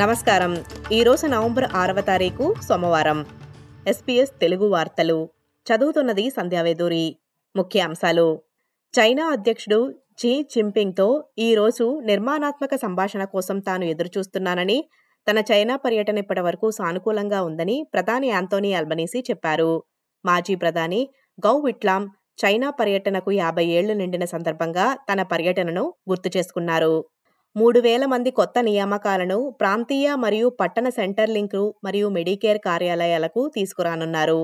నమస్కారం. ఈరోజు నవంబర్ ఆరవ తారీఖు సోమవారం. ఎస్పీఎస్ తెలుగు వార్తలు. చదువుతున్నది సంధ్యావేదూరి ముఖ్యాంశాలు. చైనా అధ్యక్షుడు జీ జింపింగ్తో ఈరోజు నిర్మాణాత్మక సంభాషణ కోసం తాను ఎదురుచూస్తున్నానని తన చైనా పర్యటన ఇప్పటి వరకు సానుకూలంగా ఉందని ప్రధాని యాంతోనీ అల్బనీసీ చెప్పారు. మాజీ ప్రధాని గౌ విట్లాం చైనా పర్యటనకు యాభై ఏళ్ళు నిండిన సందర్భంగా తన పర్యటనను గుర్తు చేసుకున్నారు. మూడు వేల మంది కొత్త నియామకాలను ప్రాంతీయ మరియు పట్టణ సెంటర్ లింక్ మరియు మెడికేర్ కార్యాలయాలకు తీసుకురానున్నారు.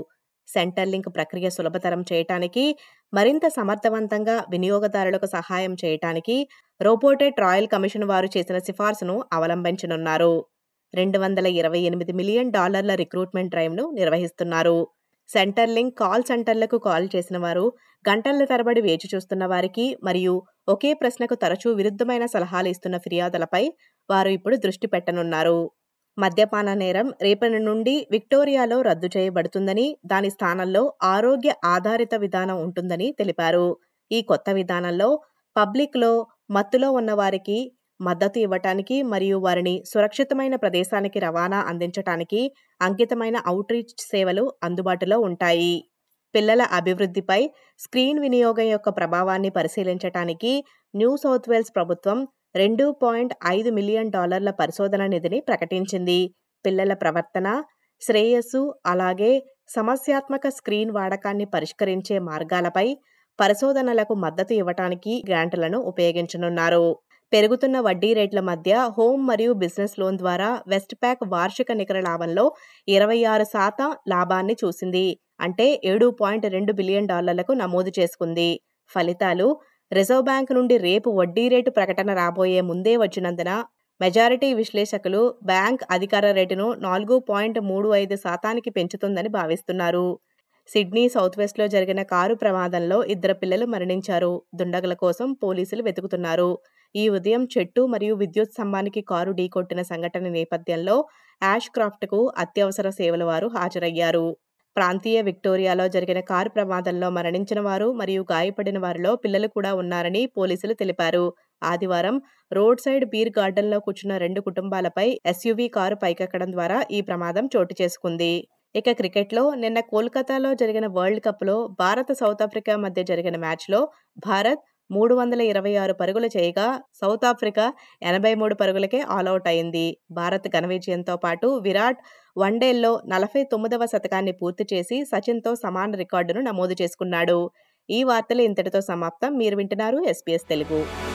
సెంటర్ లింక్ ప్రక్రియ సులభతరం చేయటానికి మరింత సమర్థవంతంగా వినియోగదారులకు సహాయం చేయటానికి రోబోటెడ్ రాయల్ కమిషన్ వారు చేసిన సిఫార్సును అవలంబించనున్నారు. రెండు వందల ఇరవై ఎనిమిది మిలియన్ డాలర్ల రిక్రూట్మెంట్ డ్రైవ్ను నిర్వహిస్తున్నారు. సెంటర్ లింక్ కాల్ సెంటర్లకు కాల్ చేసిన వారు గంటల తరబడి వేచి చూస్తున్న వారికి మరియు ఒకే ప్రశ్నకు తరచూ విరుద్ధమైన సలహాలు ఇస్తున్న ఫిర్యాదులపై వారు ఇప్పుడు దృష్టి పెట్టనున్నారు. మద్యపాన నేరం రేపటి నుండి విక్టోరియాలో రద్దు చేయబడుతుందని దాని స్థానంలో ఆరోగ్య ఆధారిత విధానం ఉంటుందని తెలిపారు. ఈ కొత్త విధానంలో పబ్లిక్లో మత్తులో ఉన్నవారికి మద్దతు ఇవ్వటానికి మరియు వారిని సురక్షితమైన ప్రదేశానికి రవాణా అందించటానికి అంకితమైన అవుట్రీచ్ సేవలు అందుబాటులో ఉంటాయి. పిల్లల అభివృద్ధిపై స్క్రీన్ వినియోగం యొక్క ప్రభావాన్ని పరిశీలించటానికి న్యూ సౌత్ వేల్స్ ప్రభుత్వం రెండు పాయింట్ ఐదు మిలియన్ డాలర్ల పరిశోధన నిధిని ప్రకటించింది. పిల్లల ప్రవర్తన శ్రేయస్సు అలాగే సమస్యాత్మక స్క్రీన్ వాడకాన్ని పరిష్కరించే మార్గాలపై పరిశోధనలకు మద్దతు ఇవ్వటానికి గ్రాంట్లను ఉపయోగించనున్నారు. పెరుగుతున్న వడ్డీ రేట్ల మధ్య హోమ్ మరియు బిజినెస్ లోన్ ద్వారా వెస్ట్ ప్యాక్ వార్షిక నికర లాభంలో ఇరవై ఆరు శాతం లాభాన్ని చూసింది. అంటే ఏడు పాయింట్ రెండు బిలియన్ డాలర్లకు నమోదు చేసుకుంది. ఫలితాలు రిజర్వ్ బ్యాంక్ నుండి రేపు వడ్డీ రేటు ప్రకటన రాబోయే ముందే వచ్చినందున మెజారిటీ విశ్లేషకులు బ్యాంక్ అధికార రేటును నాలుగు పాయింట్ మూడు ఐదు శాతానికి పెంచుతుందని భావిస్తున్నారు. సిడ్నీ సౌత్ వెస్ట్లో జరిగిన కారు ప్రమాదంలో ఇద్దరు పిల్లలు మరణించారు. దుండగుల కోసం పోలీసులు వెతుకుతున్నారు. ఈ ఉదయం చెట్టు మరియు విద్యుత్ స్తంభానికి కారు ఢీకొట్టిన సంఘటన నేపథ్యంలో యాష్ క్రాఫ్ట్కు అత్యవసర సేవల వారు హాజరయ్యారు. ప్రాంతీయ విక్టోరియాలో జరిగిన కారు ప్రమాదంలో మరణించిన వారు మరియు గాయపడిన వారిలో పిల్లలు కూడా ఉన్నారని పోలీసులు తెలిపారు. ఆదివారం రోడ్ సైడ్ బీర్ గార్డెన్లో కూర్చున్న రెండు కుటుంబాలపై ఎస్యూవీ కారు పైకెక్కడం ద్వారా ఈ ప్రమాదం చోటు చేసుకుంది. ఇక క్రికెట్లో నిన్న కోల్కతాలో జరిగిన వరల్డ్ కప్లో భారత్ సౌత్ ఆఫ్రికా మధ్య జరిగిన మ్యాచ్లో భారత్ మూడు వందల ఇరవై ఆరు పరుగులు చేయగా సౌత్ ఆఫ్రికా ఎనభై మూడు పరుగులకే ఆల్అవుట్ అయింది. భారత్ ఘన విజయంతో పాటు విరాట్ వన్డేల్లో నలభై తొమ్మిదవ శతకాన్ని పూర్తి చేసి సచిన్తో సమాన రికార్డును నమోదు చేసుకున్నాడు. ఈ వార్తలు ఇంతటితో సమాప్తం. మీరు వింటున్నారు ఎస్పీఎస్ తెలుగు.